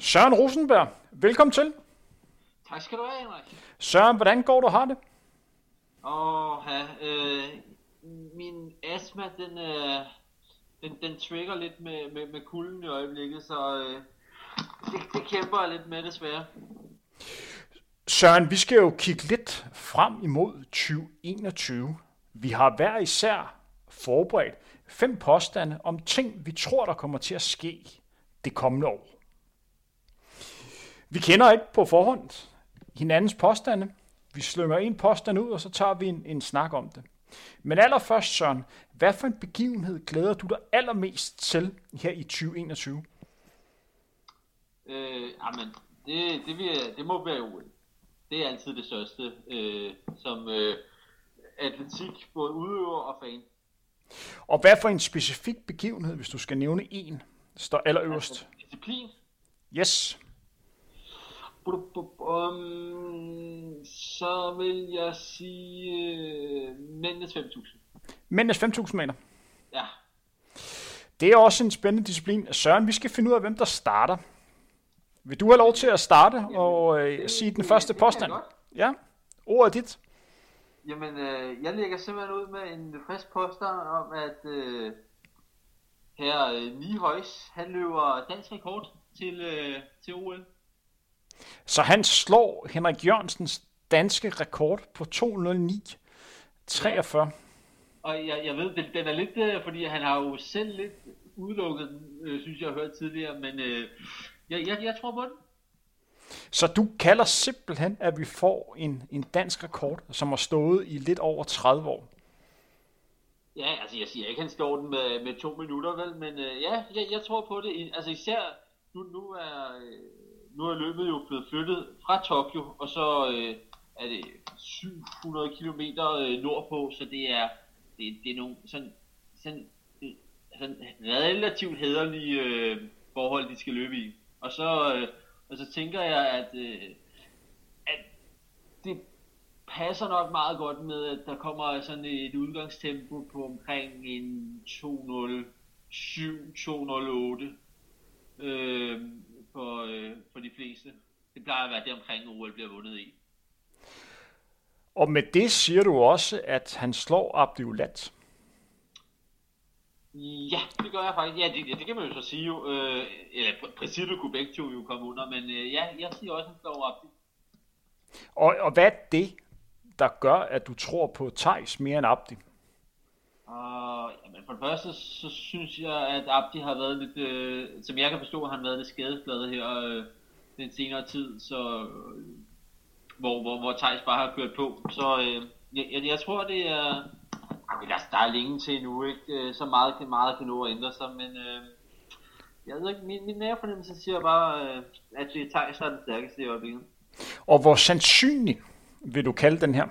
Søren Rosenberg, velkommen til. Tak skal du have, Henrik. Søren, hvordan går du har det? Åh, ja, øh, min astma, den, øh, den, den trigger lidt med, med, med kulden i øjeblikket, så øh, det, det kæmper jeg lidt med desværre. Søren, vi skal jo kigge lidt frem imod 2021. Vi har hver især forberedt fem påstande om ting, vi tror, der kommer til at ske det kommende år. Vi kender ikke på forhånd hinandens påstande. Vi slynger en påstand ud, og så tager vi en, en snak om det. Men allerførst, Søren, hvad for en begivenhed glæder du dig allermest til her i 2021? Øh, jamen, det, det, vil, det må være OL. Det er altid det største, øh, som øh, atletik, både udøver og fan. Og hvad for en specifik begivenhed, hvis du skal nævne en, står allerøverst? Altså, disciplin? Yes. Um, så vil jeg sige mændenes 5.000. Mændenes 5.000 meter? Ja. Det er også en spændende disciplin. Søren, vi skal finde ud af, hvem der starter. Vil du have lov til at starte og øh, sige den første påstand? Ja, ordet er dit. Jamen, øh, jeg lægger simpelthen ud med en frisk påstand om, at øh, her øh, Nihøjs, han løber dansk rekord til, øh, til OL. Så han slår Henrik Jørgensens danske rekord på 209 43. Ja. Og jeg, jeg ved, den, den er lidt, øh, fordi han har jo selv lidt udelukket øh, synes jeg har hørt tidligere, men øh, jeg, jeg, jeg tror på den. Så du kalder simpelthen, at vi får en, en dansk rekord, som har stået i lidt over 30 år? Ja, altså jeg siger ikke, han står den med, med to minutter, vel, men øh, ja, jeg, jeg tror på det. Altså især, nu, nu er... Øh, nu er løbet jo blevet flyttet fra Tokyo, og så øh, er det 700 km øh, nordpå, så det er, det, det er nogle sådan, sådan, øh, sådan relativt hederlige øh, forhold, de skal løbe i. Og så, øh, og så tænker jeg, at, øh, at det passer nok meget godt med, at der kommer sådan et udgangstempo på omkring en 207-208. Øh, for, øh, for de fleste. Det plejer at være det omkring OL bliver vundet i. Og med det siger du også, at han slår Abdullat. Ja, det gør jeg faktisk. Ja, det, det kan man jo så sige jo. Øh, eller princippet kunne begge to jo komme under, men øh, ja, jeg siger også, at han slår Abdi. Og, og hvad er det, der gør, at du tror på Thijs mere end Abdi? Uh, jamen for det første, så synes jeg, at Abdi har været lidt, øh, som jeg kan forstå, har han været lidt skadesbladet her øh, den senere tid, så øh, hvor, hvor, hvor Thijs bare har kørt på. Så øh, jeg, jeg, tror, det er, okay, der, der er længe til nu, ikke? Øh, så meget, meget kan nå at ændre sig, men øh, jeg ved ikke, min, min nærfornemmelse siger bare, øh, at det er Thijs, der er den stærkeste i øjeblikket. Og hvor sandsynlig vil du kalde den her?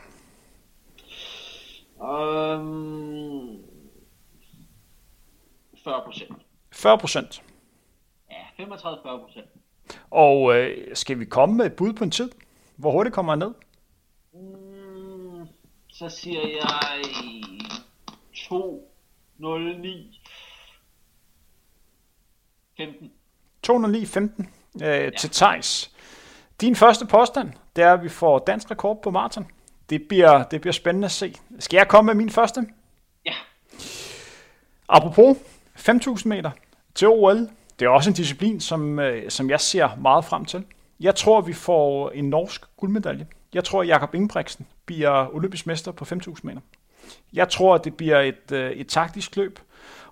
Um, 40 procent. 40 procent? Ja, 35-40 procent. Og øh, skal vi komme med et bud på en tid? Hvor hurtigt kommer han ned? Mm, så siger jeg 209 15. 209 15 øh, ja. til Thijs. Din første påstand, det er, at vi får dansk rekord på maraton. Det bliver, det bliver spændende at se. Skal jeg komme med min første? Ja. Apropos 5.000 meter til OL. Det er også en disciplin, som, øh, som jeg ser meget frem til. Jeg tror, vi får en norsk guldmedalje. Jeg tror, at Jakob Ingebrigtsen bliver olympisk mester på 5.000 meter. Jeg tror, at det bliver et, øh, et taktisk løb,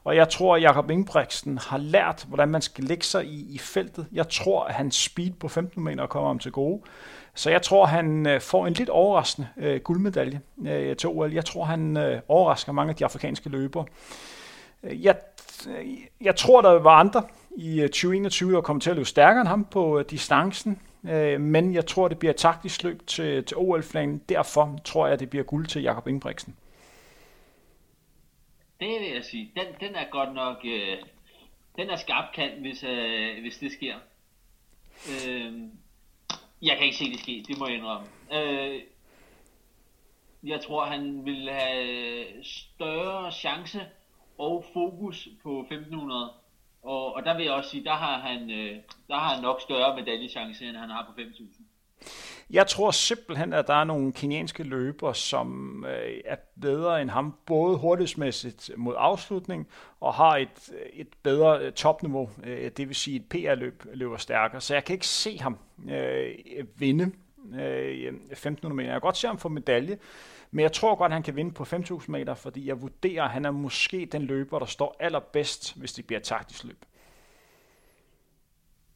og jeg tror, at Jakob Ingebrigtsen har lært, hvordan man skal lægge sig i, i feltet. Jeg tror, at hans speed på 15 meter kommer om til gode. Så jeg tror, han øh, får en lidt overraskende øh, guldmedalje øh, til OL. Jeg tror, han øh, overrasker mange af de afrikanske løbere. Jeg, jeg tror, der var andre i øh, 2021, der kommer til at løbe stærkere end ham på øh, distancen. Øh, men jeg tror, det bliver et taktisk løb til, til OL-flanen. Derfor tror jeg, det bliver guld til Jakob Ingebrigtsen. Det vil jeg sige. Den, den er godt nok... Øh, den er skarp kant, hvis, øh, hvis det sker. Øh, jeg kan ikke se det ske, det må jeg indrømme. Øh, jeg tror, han vil have større chance og fokus på 1500 Og, og der vil jeg også sige, der har han, øh, der har han nok større medaljechance, end han har på 5.000. Jeg tror simpelthen, at der er nogle kenianske løber, som øh, er bedre end ham, både hurtighedsmæssigt mod afslutning, og har et, et bedre øh, topniveau, øh, det vil sige et PR-løb løber stærkere. Så jeg kan ikke se ham øh, vinde øh, 1500 meter. Jeg kan godt se ham få medalje, men jeg tror godt, han kan vinde på 5.000 meter, fordi jeg vurderer, at han er måske den løber, der står allerbedst, hvis det bliver et taktisk løb.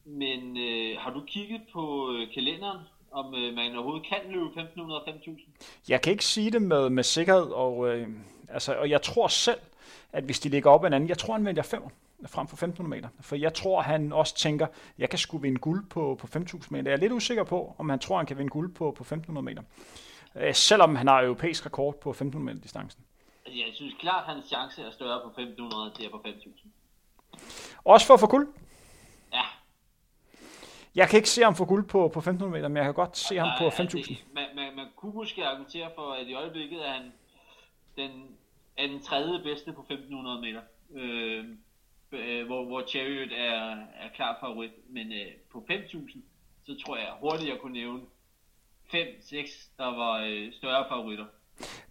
Men øh, har du kigget på øh, kalenderen, om øh, man overhovedet kan løbe 1500 og 5000? Jeg kan ikke sige det med, med sikkerhed, og, øh, altså, og jeg tror selv, at hvis de ligger op en anden, jeg tror, han vælger 5 frem for 1500 meter. For jeg tror, han også tænker, jeg kan sgu vinde guld på, på 5000 meter. Jeg er lidt usikker på, om han tror, han kan vinde guld på, på 1500 meter. Øh, selvom han har europæisk rekord på 1500 meter distancen. Altså, jeg synes klart, at hans chance er større på 1500 end på 5000. Også for at få guld? Ja. Jeg kan ikke se ham få guld på, på 1500 meter, men jeg kan godt se ham på 5000. Man, man, man kunne måske argumentere for, at i øjeblikket er han den, er den tredje bedste på 1500 meter. Øh, øh, hvor, hvor Chariot er, er klar favorit. Men øh, på 5.000, så tror jeg hurtigt, jeg kunne nævne 5-6, der var øh, større favoritter.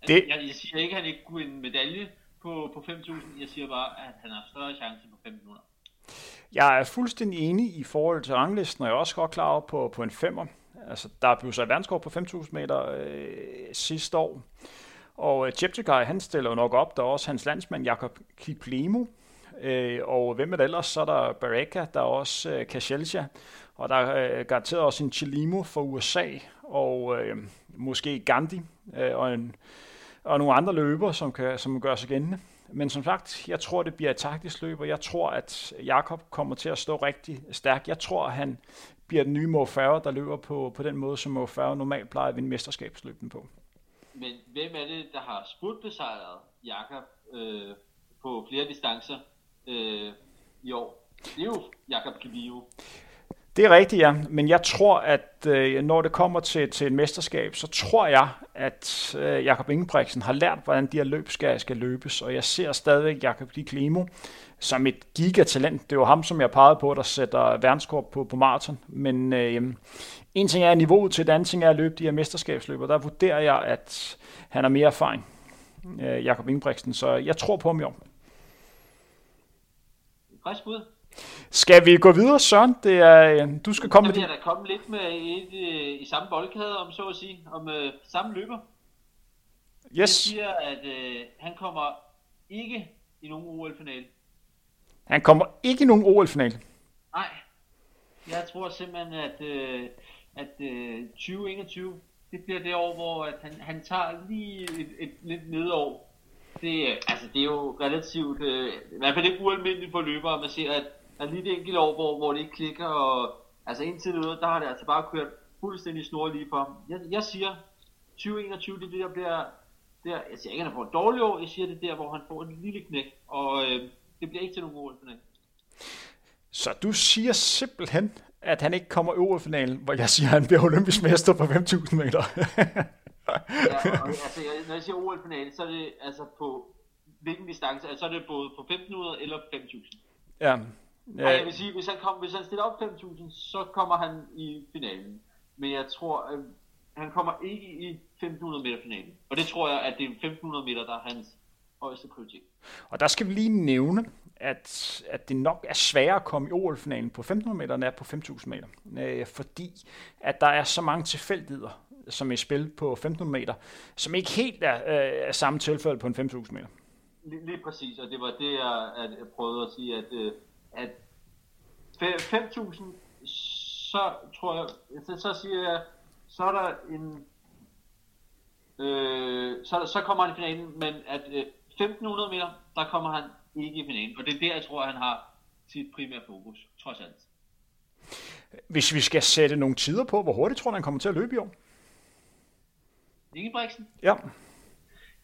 Det... Jeg, jeg siger ikke, at han ikke kunne en medalje på, på 5.000. Jeg siger bare, at han har større chance på 500. Jeg er fuldstændig enig i forhold til ranglisten, og jeg er også godt klar over på, på en femmer. Altså, der blev så verdenskort på 5.000 meter øh, sidste år. Og Cheptegei, han stiller jo nok op. Der er også hans landsmand, Jakob Kiplemo, Øh, og hvem er det ellers? Så er der Baraka, der er også øh, Kashelja, og der er øh, garanteret også en Chilimo fra USA, og øh, måske Gandhi, øh, og, en, og nogle andre løber, som, kan, som gør sig gældende. Men som sagt, jeg tror, det bliver et taktisk løb, og jeg tror, at Jakob kommer til at stå rigtig stærk. Jeg tror, at han bliver den nye Mo Farah, der løber på, på den måde, som Mo Farah normalt plejer at vinde mesterskabsløbene på. Men hvem er det, der har spurtbesejret Jakob øh, på flere distancer øh, i år. Det er jo Jakob Kivio. Det er rigtigt, ja. Men jeg tror, at øh, når det kommer til, til et mesterskab, så tror jeg, at øh, Jakob Ingebrigtsen har lært, hvordan de her løb skal, skal løbes. Og jeg ser stadigvæk Jakob Di Klimo som et gigatalent. Det var ham, som jeg pegede på, der sætter verdenskort på, på maraton. Men øh, en ting er niveauet til, det andet ting er at løbe de her mesterskabsløb, og der vurderer jeg, at han har mere erfaring, øh, Jakob Ingebrigtsen. Så jeg tror på ham i år frisk bud. Skal vi gå videre, Søren? Det er, øh, du skal komme med det. Jeg da komme lidt med et, øh, i samme boldkade, om så at sige, om øh, samme løber. Yes. Jeg siger, at øh, han kommer ikke i nogen OL-finale. Han kommer ikke i nogen OL-finale? Nej. Jeg tror simpelthen, at, øh, at øh, 2021, det bliver det år, hvor at han, han tager lige et, et, et lidt nedår det, altså, det er jo relativt, øh, i hvert fald ikke ualmindeligt for løbere, man ser, at der er lige et enkelt år, hvor, hvor det ikke klikker, og altså indtil noget, der har det altså bare kørt fuldstændig snor lige for. Jeg, jeg siger, 2021, det der bliver, der, jeg siger ikke, at han får et dårligt år, jeg siger det der, hvor han får en lille knæk, og øh, det bliver ikke til nogen OL-finale. Så du siger simpelthen, at han ikke kommer i OL-finalen, hvor jeg siger, at han bliver olympisk mester på 5.000 meter. ja, og, altså, når jeg siger OL-finale, så er det altså på hvilken distance? Altså, så er det både på 1500 eller 5000. Ja. ja. Ej, jeg vil sige, hvis han, kom, hvis han stiller op 5000, så kommer han i finalen. Men jeg tror, at han kommer ikke i 1500 meter finalen. Og det tror jeg, at det er 1500 meter, der er hans højeste prioritet. Og der skal vi lige nævne, at, at det nok er sværere at komme i OL-finalen på 1500 meter, end er på 5000 meter. Øh, fordi at der er så mange tilfældigheder som er spil på 1500 meter, som ikke helt er, øh, er samme tilfælde på en 5000 meter. Lige, lige præcis, og det var det, jeg, at jeg prøvede at sige, at, øh, at 5000, så tror jeg, så, så siger jeg, så er der en, øh, så, så kommer han i finalen, men at øh, 1500 meter, der kommer han ikke i finalen, og det er der, jeg tror, han har sit primære fokus, trods alt. Hvis vi skal sætte nogle tider på, hvor hurtigt tror du, han kommer til at løbe i år? Ingebrigtsen? Ja.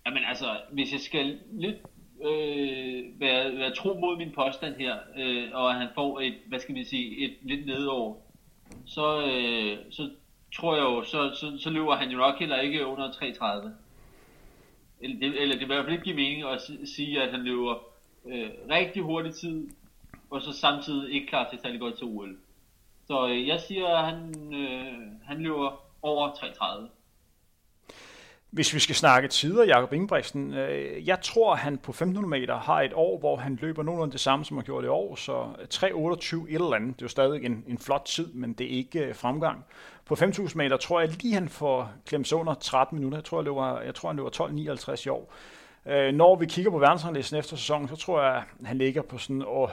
Jamen altså, hvis jeg skal lidt øh, være, være tro mod min påstand her, øh, og han får et, hvad skal vi sige, et lidt nedår, så, øh, så tror jeg jo, så, så, så løber han jo nok heller ikke under 3.30. Eller det, eller det vil i hvert fald ikke give mening at sige, at han løber øh, rigtig hurtig tid og så samtidig ikke klar til at særlig godt til OL. Så øh, jeg siger, at han, øh, han løber over 3.30. Hvis vi skal snakke tider, Jakob Ingebrigtsen, øh, jeg tror, han på 1500 meter har et år, hvor han løber nogenlunde det samme, som han gjorde det år, så 3.28 et eller andet. Det er jo stadig en, en flot tid, men det er ikke øh, fremgang. På 5.000 meter tror jeg lige, han får klemt under 13 minutter. Jeg tror, han løber, jeg tror, han løber 12.59 i år. Øh, når vi kigger på verdensranglisten efter sæsonen, så tror jeg, at han ligger på sådan åh,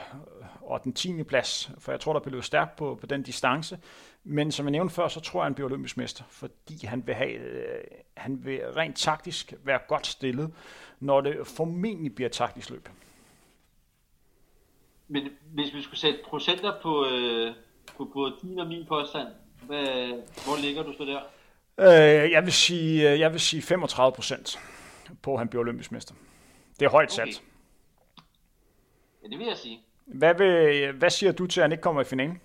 og den 10. plads, for jeg tror, der bliver stærkt på, på den distance. Men som jeg nævnte før, så tror jeg, han bliver olympisk mester, fordi han vil, have, øh, han vil rent taktisk være godt stillet, når det formentlig bliver taktisk løb. Men hvis vi skulle sætte procenter på, øh, på både din og min påstand, hvad, hvor ligger du så der? Øh, jeg, vil sige, øh, jeg vil sige 35 procent på, at han bliver olympisk mester. Det er højt okay. sat. Ja, det vil jeg sige. Hvad, vil, hvad siger du til, at han ikke kommer i finalen?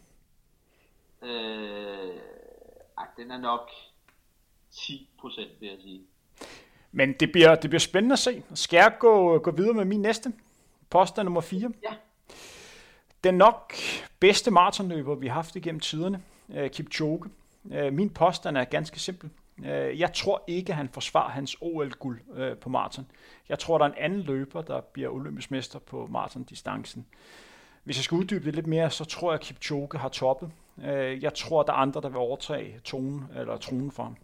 Øh, ej, den er nok 10 procent, vil jeg sige. Men det bliver, det bliver spændende at se. Skal jeg gå, gå videre med min næste? Påstand nummer 4. Ja. Den nok bedste maratonløber, vi har haft igennem tiderne, uh, Kipchoge. Uh, min påstand er ganske simpel. Uh, jeg tror ikke, han forsvarer hans OL-guld uh, på maraton. Jeg tror, der er en anden løber, der bliver olympisk mester på maratondistancen. Hvis jeg skal uddybe det lidt mere, så tror jeg, at Kipchoge har toppet. Øh, jeg tror, der er andre, der vil overtage tonen, eller tronen for ham.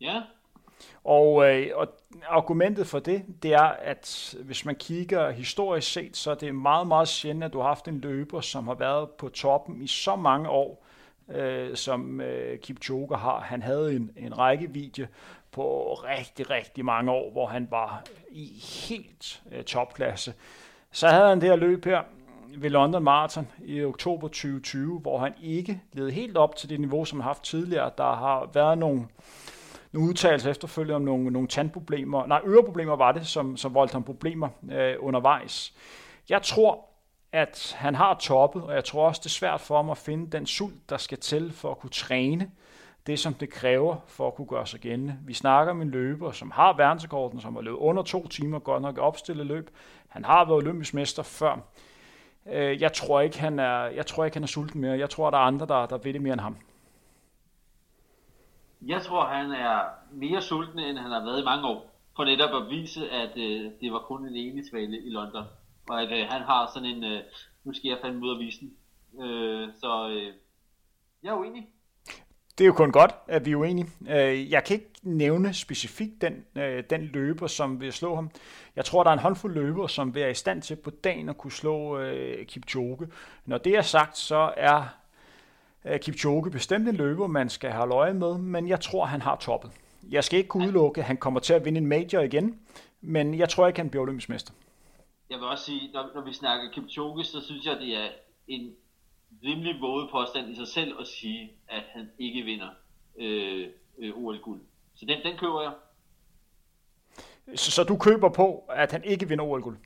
Ja. Og, øh, og argumentet for det, det er, at hvis man kigger historisk set, så er det meget, meget sjældent, at du har haft en løber, som har været på toppen i så mange år, øh, som øh, Kipchoge har. Han havde en, en rækkevidde på rigtig, rigtig mange år, hvor han var i helt øh, topklasse. Så havde han det her løb her ved London Marathon i oktober 2020, hvor han ikke led helt op til det niveau, som han har haft tidligere. Der har været nogle, nogle udtalelser efterfølgende om nogle, nogle tandproblemer, nej, øreproblemer var det, som, som voldte ham problemer øh, undervejs. Jeg tror, at han har toppet, og jeg tror også, det er svært for ham at finde den sult, der skal til for at kunne træne det, som det kræver for at kunne gøre sig gældende. Vi snakker om en løber, som har verdensrekorden, som har løbet under to timer, godt nok opstillet løb. Han har været olympisk mester før. Øh, jeg tror ikke, han er, jeg tror ikke, han er sulten mere. Jeg tror, der er andre, der, der ved det mere end ham. Jeg tror, han er mere sulten, end han har været i mange år. For netop at vise, at øh, det var kun en enig svale i London. Og at øh, han har sådan en, øh, nu skal jeg fandme ud af visen. Øh, så øh, jeg er uenig det er jo kun godt, at vi er uenige. Øh, jeg kan ikke nævne specifikt den, øh, den løber, som vil slå ham. Jeg tror, der er en håndfuld løber, som vil være i stand til på dagen at kunne slå øh, Kipchoge. Når det er sagt, så er Kipchoge bestemt en løber, man skal have øje med, men jeg tror, han har toppet. Jeg skal ikke kunne udelukke, at han kommer til at vinde en major igen, men jeg tror ikke, han bliver olympisk mester. Jeg vil også sige, når, når vi snakker Kipchoge, så synes jeg, det er en rimelig våde påstand i sig selv at sige, at han ikke vinder øh, øh, OL-guld. Så den, den køber jeg. Så, så du køber på, at han ikke vinder OL-guld?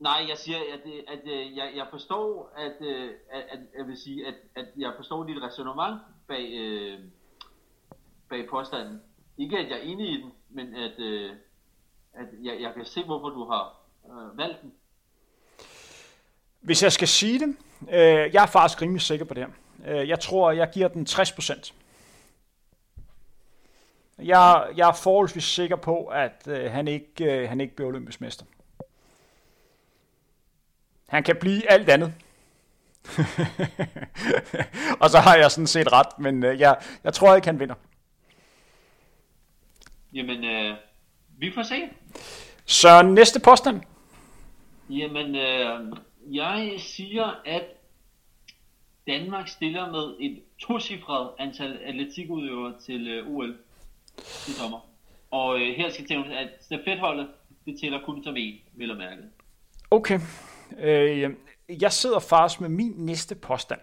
Nej, jeg siger, at, at, at øh, jeg, jeg forstår, at, øh, at, at, jeg vil sige, at, at jeg forstår dit resonemang bag, øh, bag påstanden. Ikke at jeg er enig i den, men at, øh, at jeg, jeg kan se, hvorfor du har øh, valgt den. Hvis jeg skal sige det, øh, jeg er faktisk rimelig sikker på det her. Øh, jeg tror, jeg giver den 60 Jeg, jeg er forholdsvis sikker på, at øh, han, ikke, øh, han ikke bliver olympisk mester. Han kan blive alt andet. og så har jeg sådan set ret, men øh, jeg, jeg tror ikke, han vinder. Jamen, øh, vi får se. Så næste påstand. Jamen, øh, jeg siger, at Danmark stiller med et tocifret antal atletikudøvere til øh, OL i sommer. Og øh, her skal tænke, at stafetholdet, det tæller kun som en, vil jeg mærke. Okay. Øh, jeg sidder faktisk med min næste påstand.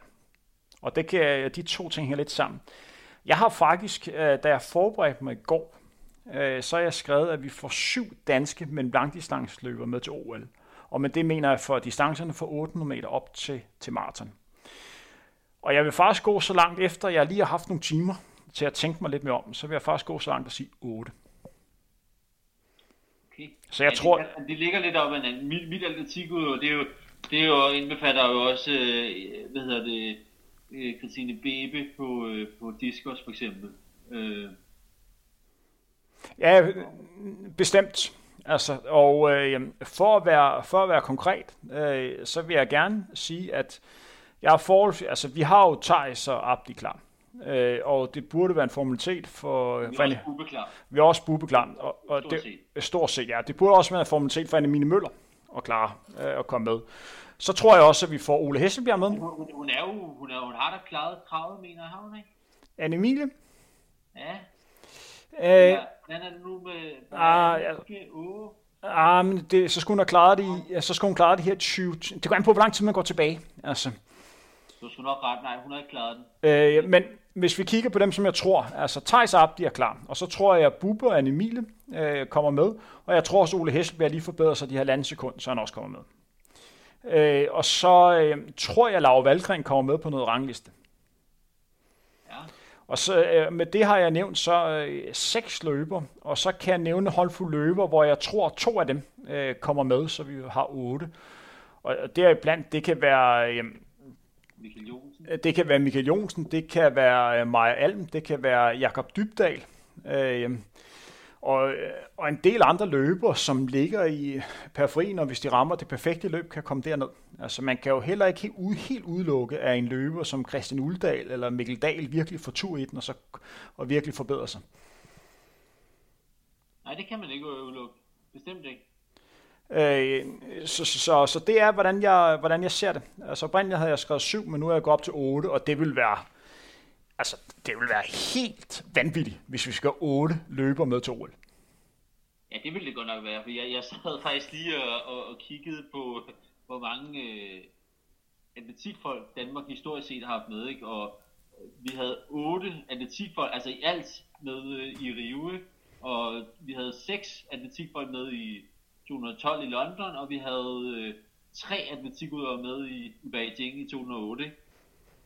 Og det kan de to ting her lidt sammen. Jeg har faktisk, øh, da jeg forberedte mig i går, øh, så har jeg skrevet, at vi får syv danske men blankdistanceløbere med til OL. Og med det mener jeg for distancerne fra 800 meter op til, til maraton. Og jeg vil faktisk gå så langt efter, jeg lige har haft nogle timer til at tænke mig lidt mere om, så vil jeg faktisk gå så langt og sige 8. okay. Så jeg ja, tror... Det, det ligger lidt op ad hinanden. Mit, mit atletik det er jo, det er jo indbefatter jo også, øh, hvad hedder det, øh, Christine Bebe på, øh, på Discos for eksempel. Øh. Ja, bestemt. Altså, og øh, for, at være, for at være konkret, øh, så vil jeg gerne sige, at jeg er forhold, altså, vi har jo Thijs og Abdi klar. Øh, og det burde være en formalitet for... Vi er for også Bube klar. Vi er også Bube klar. Og, og Stort det, set. Stort set, ja. Det burde også være en formalitet for Annemine Møller at klare øh, at komme med. Så tror jeg også, at vi får Ole Hesselbjerg med. Hun, hun, er jo, hun, er, hun har da klaret kravet, mener jeg, har hun ikke? Anne-Emilie. Ja. Øh, ja. Hvordan er det nu med... Ah, ja. Ah, men det, så skulle hun have klaret det i, ja, så skulle hun klare det her 20... Det går an på, hvor lang tid man går tilbage. Altså, Du skulle nok ret, nej, hun har ikke klaret den. øh, men hvis vi kigger på dem, som jeg tror, altså Thijs Abdi er klar, og så tror jeg, at Bubbe og Anne Emilie øh, kommer med, og jeg tror også, Ole Hesselberg lige forbedrer sig de her landsekund, så han også kommer med. Øh, og så øh, tror jeg, at Laura Valgren kommer med på noget rangliste. Og så øh, med det har jeg nævnt så øh, seks løber, og så kan jeg nævne håndfuld løber, hvor jeg tror, to af dem øh, kommer med, så vi har otte. Og deriblandt, det kan være... Øh, Michael Johnsen. det kan være Michael Jonsen, det kan være øh, Maja Alm, det kan være Jakob Dybdal, øh, og, øh, og en del andre løber, som ligger i periferien, og hvis de rammer det perfekte løb, kan komme derned. Altså man kan jo heller ikke helt, ud, helt udelukke af en løber som Christian Uldal eller Mikkel Dahl virkelig får tur i den, og, så, og virkelig forbedrer sig. Nej, det kan man ikke udelukke. Bestemt ikke. Øh, så, så, så, så det er, hvordan jeg, hvordan jeg ser det. Altså oprindeligt havde jeg skrevet 7, men nu er jeg gået op til 8, og det vil være, altså, det vil være helt vanvittigt, hvis vi skal 8 løber med til OL. Ja, det ville det godt nok være, for jeg, jeg sad faktisk lige og, og, og kiggede på, hvor mange øh, atletikfolk Danmark historisk set har haft med, ikke? og øh, vi havde otte atletikfolk, altså i alt med øh, i Rio, og vi havde seks atletikfolk med i 2012 i London, og vi havde øh, tre atletikudøvere med i, i Beijing i 2008. Ikke?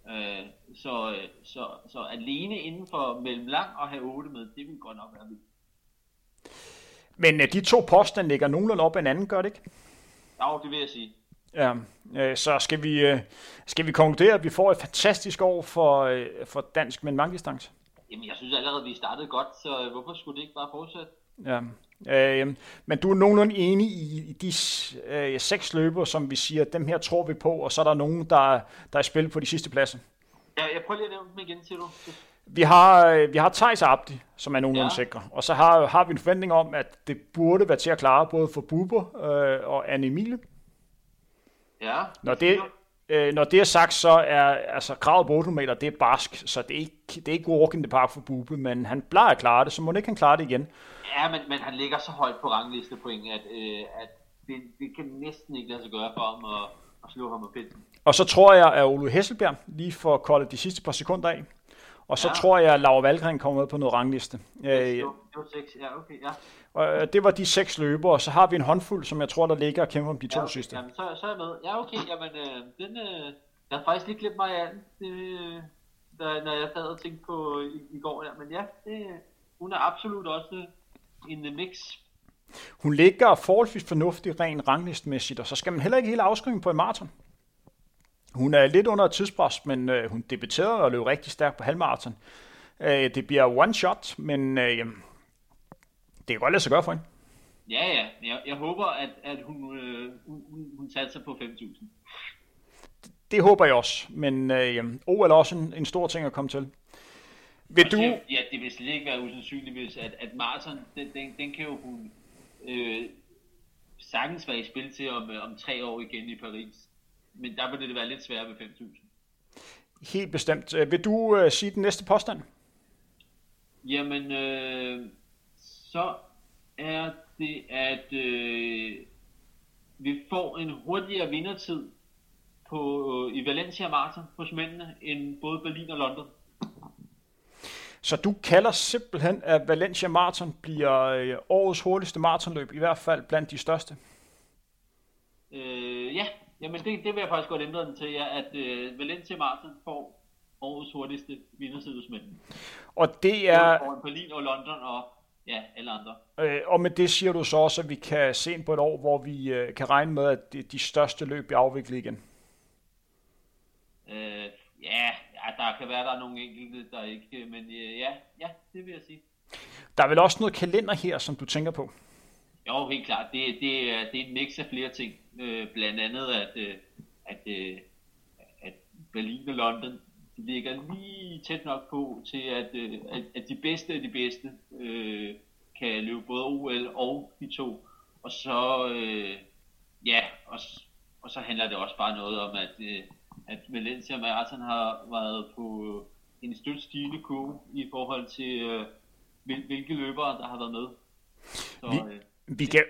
Øh, så, øh, så, så alene inden for mellemlang at have otte med, det ville godt nok være vildt. Men øh, de to påstande ligger nogenlunde op ad hinanden, gør det ikke? Ja, det vil jeg sige. Ja, øh, så skal vi, øh, skal vi konkludere, at vi får et fantastisk år for, øh, for dansk men langdistance? Jamen, jeg synes allerede, vi startede godt, så hvorfor skulle det ikke bare fortsætte? Ja. Øh, men du er nogenlunde enig i, i de øh, seks løber, som vi siger, dem her tror vi på, og så er der nogen, der, der er spil på de sidste pladser. Ja, jeg prøver lige at nævne dem igen til du. Vi har, øh, vi har Thijs Abdi, som er nogenlunde Ja. sikre. Og så har, har vi en forventning om, at det burde være til at klare både for Buber øh, og Anne Emilie. Ja. Når det, øh, når det er sagt, så er altså, kravet på 8 meter, det er barsk, så det er ikke, det er ikke walk in the park for Bube, men han plejer at klare det, så må ikke han klare det igen. Ja, men, men han ligger så højt på ranglistepoint, at, øh, at det, det kan næsten ikke lade sig gøre for ham at, at slå ham af pinden. Og så tror jeg, at Ole Hesselbjerg lige får koldet de sidste par sekunder af. Og så Ja. tror jeg, at Laura Valgren kommer med på noget rangliste. Øh, det var seks, ja, okay, ja. og øh, det var de seks løbere, og så har vi en håndfuld, som jeg tror, der ligger og kæmper om de to ja, okay. sidste. Jamen, så, så er jeg med. Ja, okay, jamen, øh, den, øh, jeg har faktisk lige glemt mig af den, øh, da, når jeg sad og tænkte på i, i går der, men ja, det, hun er absolut også in the mix. Hun ligger forholdsvis fornuftigt rent ranglistmæssigt, og så skal man heller ikke helt afskrive på en maraton. Hun er lidt under et tidspres, men øh, hun debuterede og løb rigtig stærkt på halvmaraton. Øh, det bliver one shot, men øh, det kan godt lade sig gøre for hende. Ja, ja, jeg, jeg håber, at, at hun, øh, hun, hun, satser på 5.000. Det håber jeg også, men øh, OL er også en, en stor ting at komme til. Vil du, Ja, ja, det vil slet ikke være usandsynligt, hvis at, at Marathon, den, den, den kan jo hun øh, sagtens være i spil til om, øh, om tre år igen i Paris. Men der vil det være lidt sværere ved 5.000. helt bestemt, øh, vil du øh, sige den næste påstand? Jamen, øh, så er det, at øh, vi får en hurtigere vindertid på, øh, i Valencia Marathon hos mændene, end både Berlin og London. Så du kalder simpelthen, at Valencia Marathon bliver øh, årets hurtigste maratonløb, i hvert fald blandt de største. Øh, ja, jamen det, det vil jeg faktisk godt ændre den til, ja, at øh, Valencia Marathon får årets hurtigste vindersid hos mændene. Og det er, Foran Berlin og London og ja, alle andre. Øh, og med det siger du så også, at vi kan se på et år, hvor vi øh, kan regne med, at de, de største løb bliver afviklet igen. Øh, ja, ja, der kan være, der er nogle enkelte, der ikke, men øh, ja, ja, det vil jeg sige. Der er vel også noget kalender her, som du tænker på? Jo, helt klart. Det, det, er, det er en mix af flere ting. Øh, blandt andet, at, øh, at, øh, at Berlin og London de ligger lige tæt nok på til, at, øh, at, at de bedste af de bedste øh, kan løbe både OL og de to. Og så, øh, ja, og, og så handler det også bare noget om, at, øh, at Valencia Marathon har været på en stødt stigende kurve i forhold til, øh, hvilke løbere, der har været med. Så, vi, øh, vi, kan,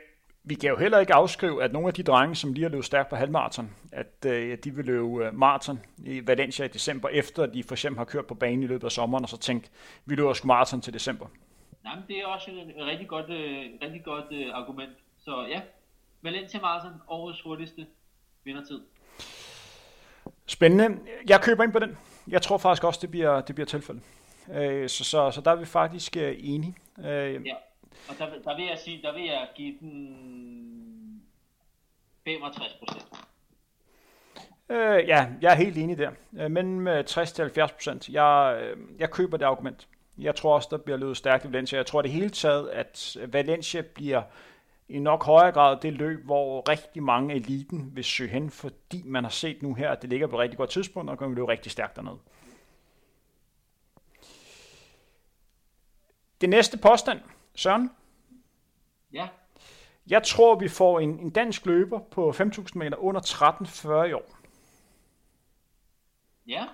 vi kan jo heller ikke afskrive, at nogle af de drenge, som lige har løbet stærkt på halvmarathon, at øh, de vil løbe øh, maraton i Valencia i december, efter de for eksempel har kørt på banen i løbet af sommeren, og så tænkt, vi løber sgu maraton til december. Nej, men det er også et rigtig godt, øh, rigtig godt øh, argument. Så ja, Valencia Marathon, årets hurtigste vindertid. Spændende. Jeg køber ind på den. Jeg tror faktisk også, det bliver, det bliver tilfældet. Øh, så, så, så der er vi faktisk øh, enige. Øh, ja, og der, der vil jeg sige, der vil jeg give den 65 procent. Øh, ja, jeg er helt enig der. Øh, men med 60-70 procent. Jeg, øh, jeg køber det argument. Jeg tror også, der bliver løbet stærkt i Valencia. Jeg tror det hele taget, at Valencia bliver i nok højere grad det løb, hvor rigtig mange eliten vil søge hen, fordi man har set nu her, at det ligger på et rigtig godt tidspunkt, og kan løbe rigtig stærkt dernede. Det næste påstand, Søren? Ja? Jeg tror, vi får en, en dansk løber på 5.000 meter under 13.40 i år. Ja.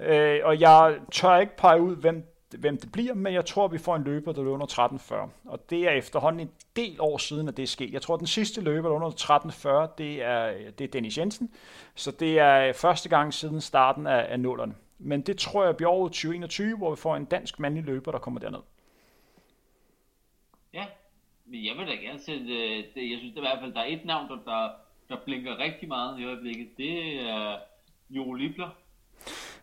Øh, og jeg tør ikke pege ud, hvem, hvem det bliver, men jeg tror, vi får en løber, der løber under 13.40. Og det er efterhånden en del år siden, at det er sket. Jeg tror, den sidste løber, der under 13.40, det er, det er Dennis Jensen. Så det er første gang siden starten af, af nullerne. Men det tror jeg bliver året 2021, hvor vi får en dansk mandlig løber, der kommer derned. Men jeg vil da gerne sætte øh, det. Jeg synes i hvert fald, der er et navn, der, der, der blinker rigtig meget i øjeblikket. Det er Jo Libler.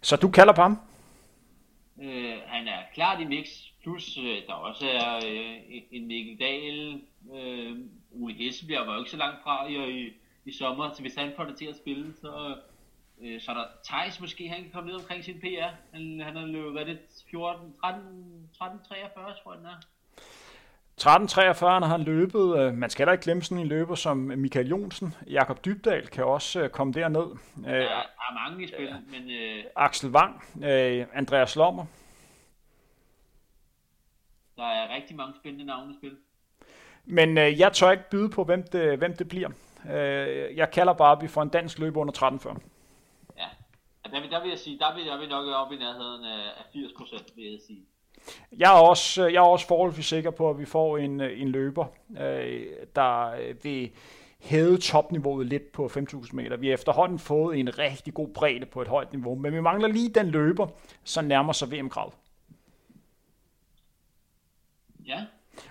Så du kalder på ham? Øh, han er klart i mix, plus øh, der også er øh, en Mikkel Dahl. Øh, Ole Hessebjerg var jo ikke så langt fra i, i, i sommer, så hvis han får det til at spille, så, øh, så er der Thijs måske, han kan komme ned omkring sin PR. Han, han har løbet, hvad det, 14, 13, 13, 43, tror jeg den er. 13.43 har han løbet. Øh, man skal heller ikke glemme sådan en løber som Michael Jonsen. Jakob Dybdal kan også øh, komme derned. Der er mange i spil, ja. men... Øh... Axel Wang, Andreas Lommer. Der er rigtig mange spændende navne i spil. Men øh, jeg tør ikke byde på, hvem det, hvem det bliver. Øh, jeg kalder bare, at vi får en dansk løber under 13.40. Ja, der, der vil jeg sige, der vil jeg nok op i nærheden af 80 procent, vil jeg sige. Jeg er også, jeg er også forholdsvis sikker på, at vi får en, en løber, øh, der vil hæve topniveauet lidt på 5.000 meter. Vi har efterhånden fået en rigtig god bredde på et højt niveau, men vi mangler lige den løber, så nærmer sig VM-kravet. Ja.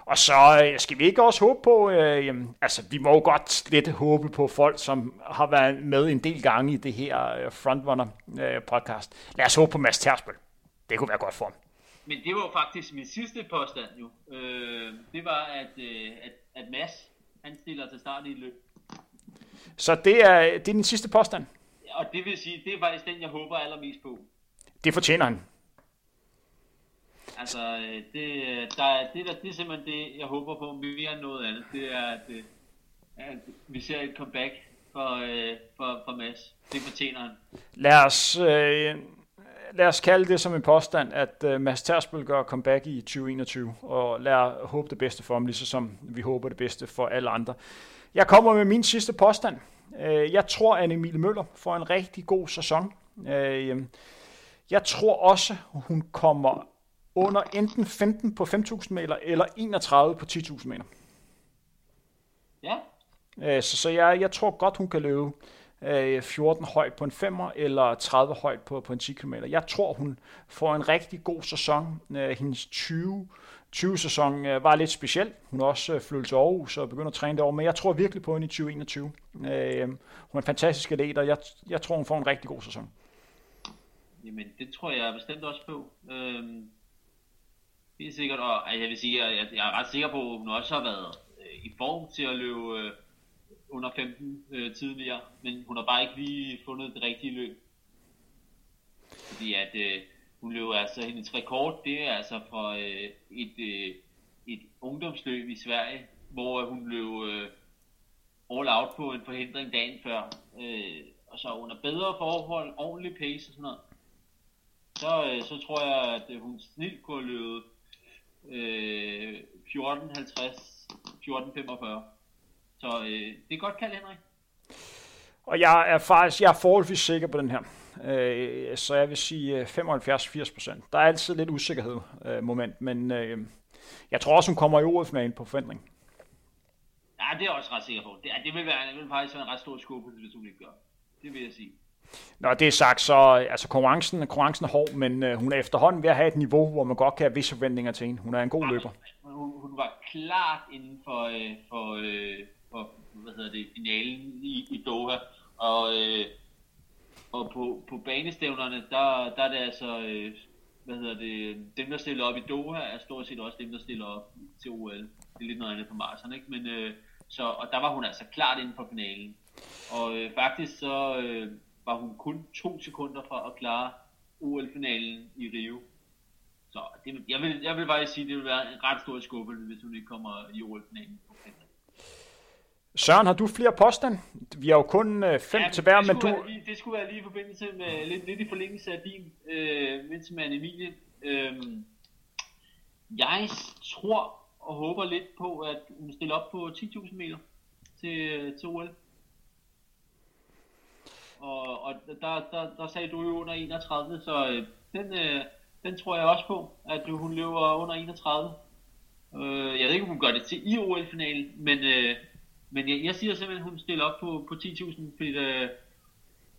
Og så øh, skal vi ikke også håbe på, øh, altså vi må jo godt lidt håbe på folk, som har været med en del gange i det her øh, Frontrunner øh, podcast. Lad os håbe på Mads Tersbøl. Det kunne være godt for ham. Men det var faktisk min sidste påstand jo. Øh, det var, at, øh, at, at Mads, han stiller til start i et løb. Så det er, det er din sidste påstand? Og det vil sige, det er faktisk den, jeg håber allermest på. Det fortjener han. Altså, øh, det, der, det, der, det er simpelthen det, jeg håber på mere end noget andet. Det er, at, øh, at vi ser et comeback for, øh, for, for Mads. Det fortjener han. Lad os, øh, lad os kalde det som en påstand, at uh, Mads Tersbøl gør comeback i 2021, og lad os håbe det bedste for ham, ligesom som vi håber det bedste for alle andre. Jeg kommer med min sidste påstand. Uh, jeg tror, at Emilie Møller får en rigtig god sæson. Uh, jeg tror også, hun kommer under enten 15 på 5.000 meter, eller 31 på 10.000 meter. Ja. Så, så jeg, jeg tror godt, hun kan løbe Øh, 14 højt på en 5'er, eller 30 højt på, på en 10 km. Jeg tror, hun får en rigtig god sæson. Øh, hendes 20 20-sæson øh, var lidt speciel. Hun har også øh, flyttet til Aarhus og begyndt at træne derovre, men jeg tror virkelig på hende i 2021. Øh, hun er en fantastisk atlet, og jeg, jeg tror, hun får en rigtig god sæson. Jamen, det tror jeg bestemt også på. Øhm, Det er sikkert, og altså, jeg vil sige, at jeg, jeg er ret sikker på, at hun også har været øh, i form til at løbe øh, under 15 øh, tidligere, men hun har bare ikke lige fundet det rigtige løb. Fordi at øh, hun løb altså, hendes rekord, det er altså fra øh, et, øh, et ungdomsløb i Sverige, hvor hun løb øh, all out på en forhindring dagen før. Øh, og så under bedre forhold, ordentlig pace og sådan noget, så, øh, så tror jeg, at hun snilt kunne løbe øh, 14.50, 14.45. Så øh, det er godt kaldt, Henrik. Og jeg er faktisk jeg er forholdsvis sikker på den her. Øh, så jeg vil sige 75-80 procent. Der er altid lidt usikkerhed øh, moment, men øh, jeg tror også, hun kommer i OL-finalen på forventning. Ja, det er også ret sikker på. Det, det, vil, være, det vil faktisk være en ret stor skub, hvis hun ikke gør. Det vil jeg sige. Når det er sagt, så altså konkurrencen, konkurrencen er hård, men øh, hun er efterhånden ved at have et niveau, hvor man godt kan have visse forventninger til hende. Hun er en god løber. Hun, hun var klart inden for, øh, for, øh, for hvad hedder det, finalen i, i Doha, og, øh, og på, på banestævnerne, der, der er det altså, øh, hvad hedder det, dem der stiller op i Doha, er stort set også dem der stiller op til OL. Det er lidt noget andet på Marsen, ikke? Men, øh, så, og der var hun altså klart inden for finalen. Og øh, faktisk så øh, var hun kun to sekunder fra at klare OL-finalen i Rio. Så det, jeg, vil, jeg vil bare sige, at det vil være en ret stor skuffelse, hvis hun ikke kommer i OL-finalen. Søren, har du flere påstand? Vi har jo kun øh, fem ja, tilbage, men du... Lige, det skulle være lige i forbindelse med, lidt, lidt i forlængelse af din, øh, mens med Emilie. Øh, jeg tror og håber lidt på, at hun stiller op på 10.000 meter til, til OL. Og, og der, der, der sagde du jo under 31, så øh, den, øh, den tror jeg også på, at hun løber under 31. Øh, jeg ved ikke, om hun gør det til i OL-finalen, men, øh, men jeg, jeg siger simpelthen, at hun stiller op på, på 10.000, fordi øh,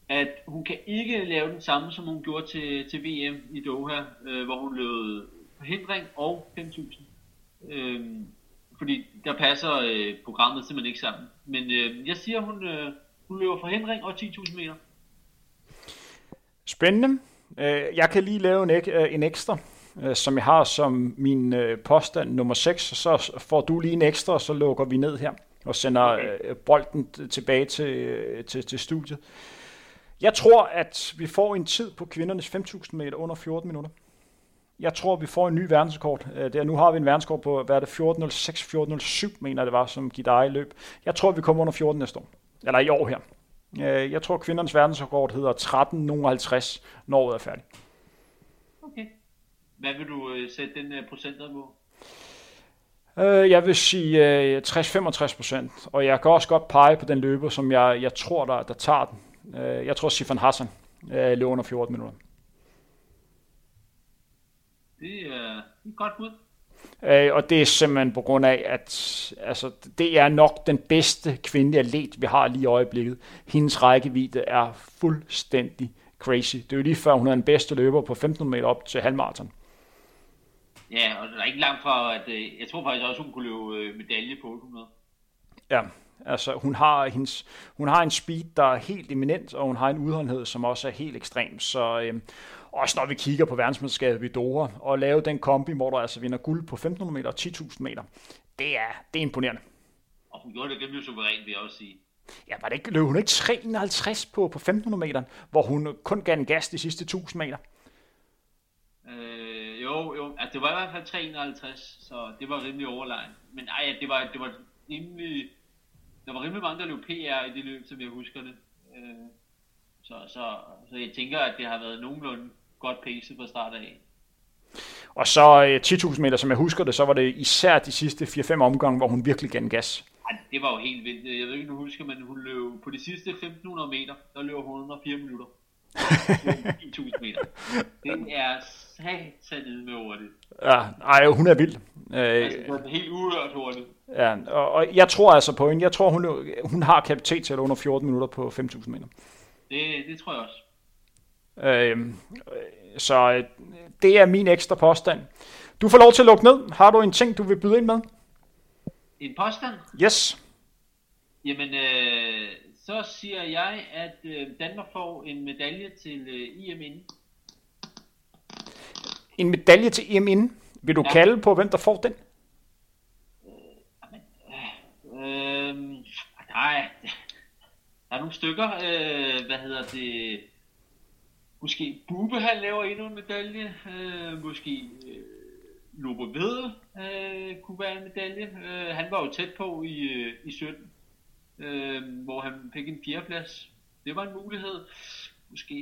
at hun kan ikke lave den samme, som hun gjorde til, til VM i Doha, øh, hvor hun løb forhindring og 5.000. Øh, fordi der passer øh, programmet simpelthen ikke sammen. Men øh, jeg siger, hun, øh, hun løber forhindring og 10.000 meter. Spændende. Øh, jeg kan lige lave en, øh, en ekstra, øh, som jeg har som min påstand nummer 6. Så får du lige en ekstra, og så lukker vi ned her og sender okay. bolden tilbage til, til, til studiet. Jeg tror, at vi får en tid på kvindernes 5.000 meter under 14 minutter. Jeg tror, vi får en ny verdensrekord. Der, nu har vi en verdensrekord på, hvad er det, 14.06, 14.07, mener det var, som dig løb. Jeg tror, vi kommer under 14 næste år. Eller i år her. Øh, jeg tror, kvindernes verdensrekord hedder 13.50, når året er færdigt. Okay. Hvad vil du øh, sætte den øh, procenter på? Jeg vil sige 60-65 procent, og jeg kan også godt pege på den løber, som jeg, jeg tror, der, der tager den. Jeg tror, Sifan Hassan løber under 14 minutter. Det er et godt bud. Øh, og det er simpelthen på grund af, at altså, det er nok den bedste kvindelige atlet, vi har lige i øjeblikket. Hendes rækkevidde er fuldstændig crazy. Det er jo lige før, hun er den bedste løber på 1500 meter op til halvmarathon. Ja, og det er ikke langt fra, at øh, jeg tror faktisk også, hun kunne løbe øh, medalje på 800. Ja, altså hun har, hendes, hun har en speed, der er helt eminent, og hun har en udholdenhed, som også er helt ekstrem. Så øh, også når vi kigger på verdensmesterskabet i Doha, og lave den kombi, hvor der altså vinder guld på 1500 meter og 10.000 meter, det er, det er imponerende. Og hun gjorde det gennem suverænt, vil jeg også sige. Ja, var det ikke, løb hun ikke 53 på, på 1500 meter, hvor hun kun gav en gas de sidste 1000 meter? Øh, jo, jo. Altså, det var i hvert fald 53, så det var rimelig overlegen. Men ej, det var, det var rimelig... Der var rimelig mange, der løb PR i det løb, som jeg husker det. Øh, så, så, så jeg tænker, at det har været nogenlunde godt pace fra start af. Og så 10.000 øh, meter, som jeg husker det, så var det især de sidste 4-5 omgange, hvor hun virkelig gav gas. Ej, det var jo helt vildt. Jeg ved ikke, du husker, men hun løb på de sidste 1.500 meter, der løb hun under 4 minutter. 10.000 meter. Det er satan med hurtigt. Ja, ej, hun er vild. Altså, det er helt uhørt hurtigt. Ja, og, og, jeg tror altså på hende. Jeg tror, hun, hun har kapacitet til at under 14 minutter på 5.000 meter. Det, det tror jeg også. Øh, så øh, det er min ekstra påstand. Du får lov til at lukke ned. Har du en ting, du vil byde ind med? En påstand? Yes. Jamen, øh, så siger jeg, at øh, Danmark får en medalje til øh, IM inden. En medalje til IM inden? Vil du ja. kalde på, hvem der får den? Øh, nej, der er nogle stykker. Øh, hvad hedder det? Måske Bube, han laver endnu en medalje. Øh, måske øh, Lobo Ved øh, kunne være en medalje. Øh, han var jo tæt på i, øh, i 17, øh, hvor han fik en fjerdeplads. Det var en mulighed. Måske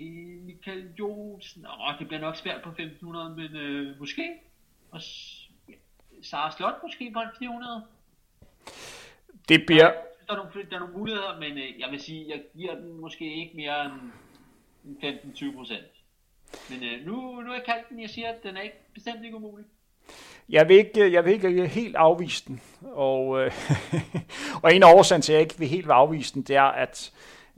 Michael Jonsen. Nå, det bliver nok svært på 1500, men øh, måske. Og ja, Sara Slot måske på en 400. Det bliver... Der er, nogle, der er nogle muligheder, men øh, jeg vil sige, jeg giver den måske ikke mere end 15-20 procent. Men øh, nu, nu er den, jeg siger, at den er ikke bestemt ikke umulig. Jeg vil ikke, jeg vil ikke helt afvise den, og, øh, og en af årsagen til, at jeg ikke vil helt afvise den, det er, at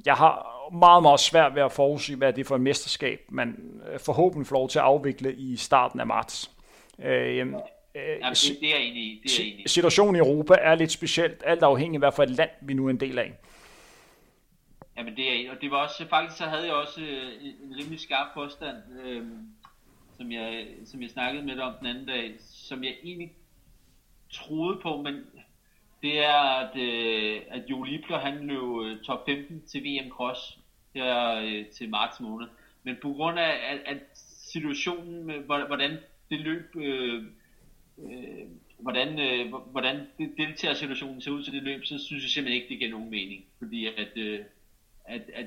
jeg har meget, meget svært ved at forudsige, hvad det er for et mesterskab, man øh, forhåbentlig får lov til at afvikle i starten af marts. Øh, Øh, Jamen, det, det er i. Det er i. Situationen i Europa er lidt specielt, alt afhængig af, hvad for et land vi nu er en del af. Jamen det er og det var også, faktisk så havde jeg også øh, en rimelig skarp påstand, øh, som, jeg, som jeg snakkede med dig om den anden dag, som jeg egentlig troede på, men det er, at, øh, at Joel Ibler, han løb øh, top 15 til VM Cross her øh, til marts måned. Men på grund af at, at situationen, hvordan det løb øh, øh, hvordan, øh, hvordan deltagersituationen ser ud til det løb, så synes jeg simpelthen ikke, det giver nogen mening. Fordi at, øh, at, at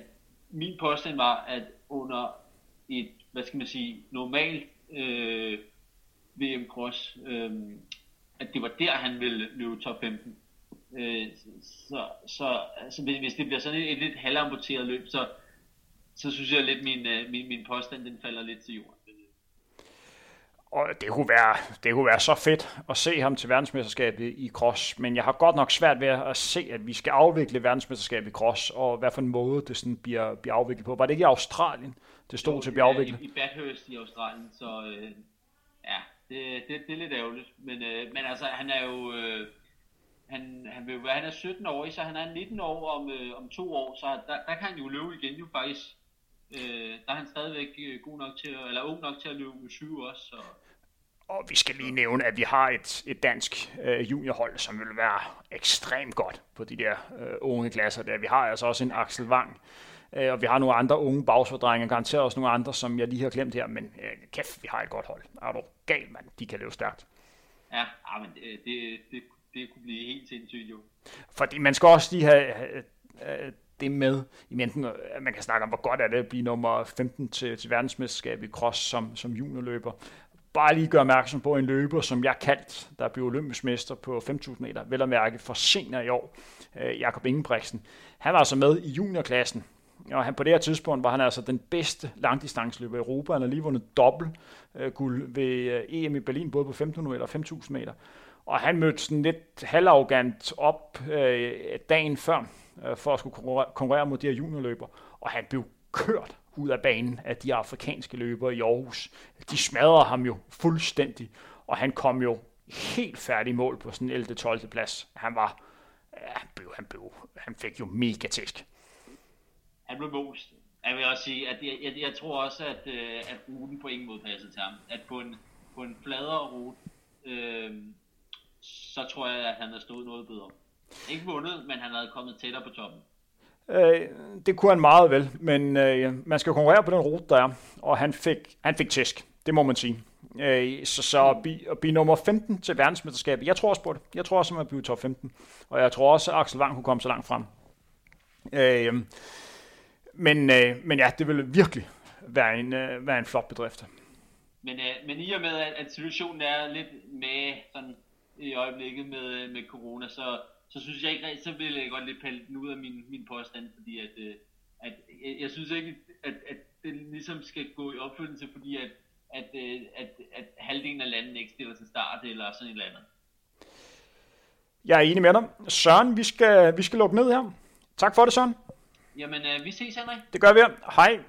min påstand var, at under et, hvad skal man sige, normalt øh, VM Cross, øh, at det var der, han ville løbe top 15. Øh, så, så altså, hvis det bliver sådan et, et lidt halvamputeret løb, så, så synes jeg lidt, min, øh, min, min påstand den falder lidt til jorden. Og det kunne, være, det kunne være så fedt at se ham til verdensmesterskabet i cross, men jeg har godt nok svært ved at se, at vi skal afvikle verdensmesterskabet i cross, og hvad for en måde det sådan bliver, bliver afviklet på. Var det ikke i Australien, det stod jo, til at blive afviklet? I, i Bathurst i Australien, så øh, ja, det, det, det er lidt ærgerligt. Men, øh, men altså, han er jo... Øh, han, han, vil, han er 17 år, så han er 19 år om, øh, om to år, så der, der kan han jo løbe igen jo faktisk. Øh, der er han stadigvæk øh, god nok til, eller ung nok til at løbe 7 også. Så. Og vi skal lige nævne, at vi har et, et dansk øh, juniorhold, som vil være ekstremt godt på de der øh, unge klasser der. Vi har altså også en Axel Wang, øh, og vi har nogle andre unge bagsfordrenge, garanteret også nogle andre, som jeg lige har glemt her, men øh, kæft, vi har et godt hold. Er du gal, mand? De kan løbe stærkt. Ja, ah, men det, det, det, det kunne blive helt sindssygt jo. Fordi man skal også lige have, have det med i mente, at man kan snakke om, hvor godt er det at blive nummer 15 til, til verdensmesterskab i cross som, som juniorløber. Bare lige gøre opmærksom på en løber, som jeg kaldt, der blev olympisk mester på 5.000 meter, vel at mærke for senere i år, øh, Jakob Ingebrigtsen. Han var altså med i juniorklassen, og han, på det her tidspunkt var han altså den bedste langdistanceløber i Europa. Han har lige vundet dobbelt øh, guld ved øh, EM i Berlin, både på 1.500 meter og 5.000 meter. Og han mødte sådan lidt halvarrogant op øh, dagen før, øh, for at skulle konkurrere mod de her juniorløber. Og han blev kørt ud af banen af de afrikanske løbere i Aarhus. De smadrede ham jo fuldstændig, og han kom jo helt færdig mål på sådan 11-12. plads. Han var, ja, han, blev, han, blev, han fik jo mega tæsk. Han blev most. Jeg vil også sige, at jeg, jeg, jeg tror også, at, øh, at ruten på ingen måde passede til ham. At på en, på en fladere rute, øh, så tror jeg, at han havde stået noget bedre. Ikke vundet, men han havde kommet tættere på toppen. Øh, det kunne han meget vel, men øh, man skal konkurrere på den rute, der er, og han fik, han fik tæsk, det må man sige. Øh, så så at, blive, at blive nummer 15 til verdensmesterskabet, jeg tror også på det. Jeg tror også, at man bliver top 15, og jeg tror også, at Axel Wang kunne komme så langt frem. Øh, men, øh, men ja, det ville virkelig være en, øh, være en flot bedrift. Men, øh, men i og med, at situationen er lidt med sådan i øjeblikket med, med corona, så så synes jeg ikke, så vil jeg godt lidt pille den ud af min, min påstand, fordi at, øh, at jeg, jeg synes ikke, at, at det ligesom skal gå i opfølgelse, fordi at, at, øh, at, at halvdelen af landene ikke stiller til start eller sådan et eller andet. Jeg er enig med dig. Søren, vi skal, vi skal lukke ned her. Tak for det, Søren. Jamen, øh, vi ses, Henrik. Det gør vi. Hej.